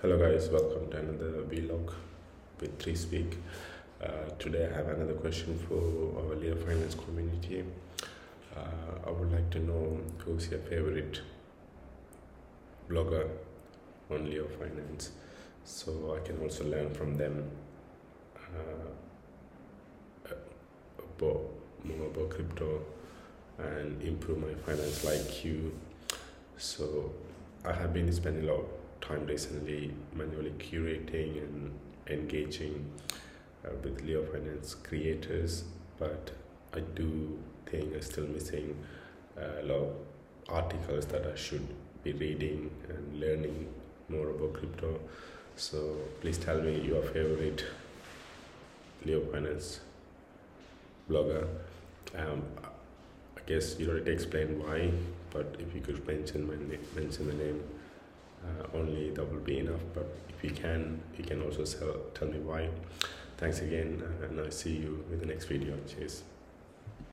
Hello guys, welcome to another vlog with 3Speak. Uh, today I have another question for our LeoFinance community. Uh, I would like to know who's your favorite blogger on Leo Finance so I can also learn from them uh, about more about crypto and improve my finance like you. So I have been spending a lot time recently manually curating and engaging uh, with LeoFinance creators, but I do think I'm still missing uh, a lot of articles that I should be reading and learning more about crypto. So please tell me your favorite Leo Finance blogger. Um, I guess you already explained why, but if you could mention my na- mention the name uh, only, that will be enough. But if you can, you can also sell, tell me why. Thanks again, and I'll see you in the next video. Cheers.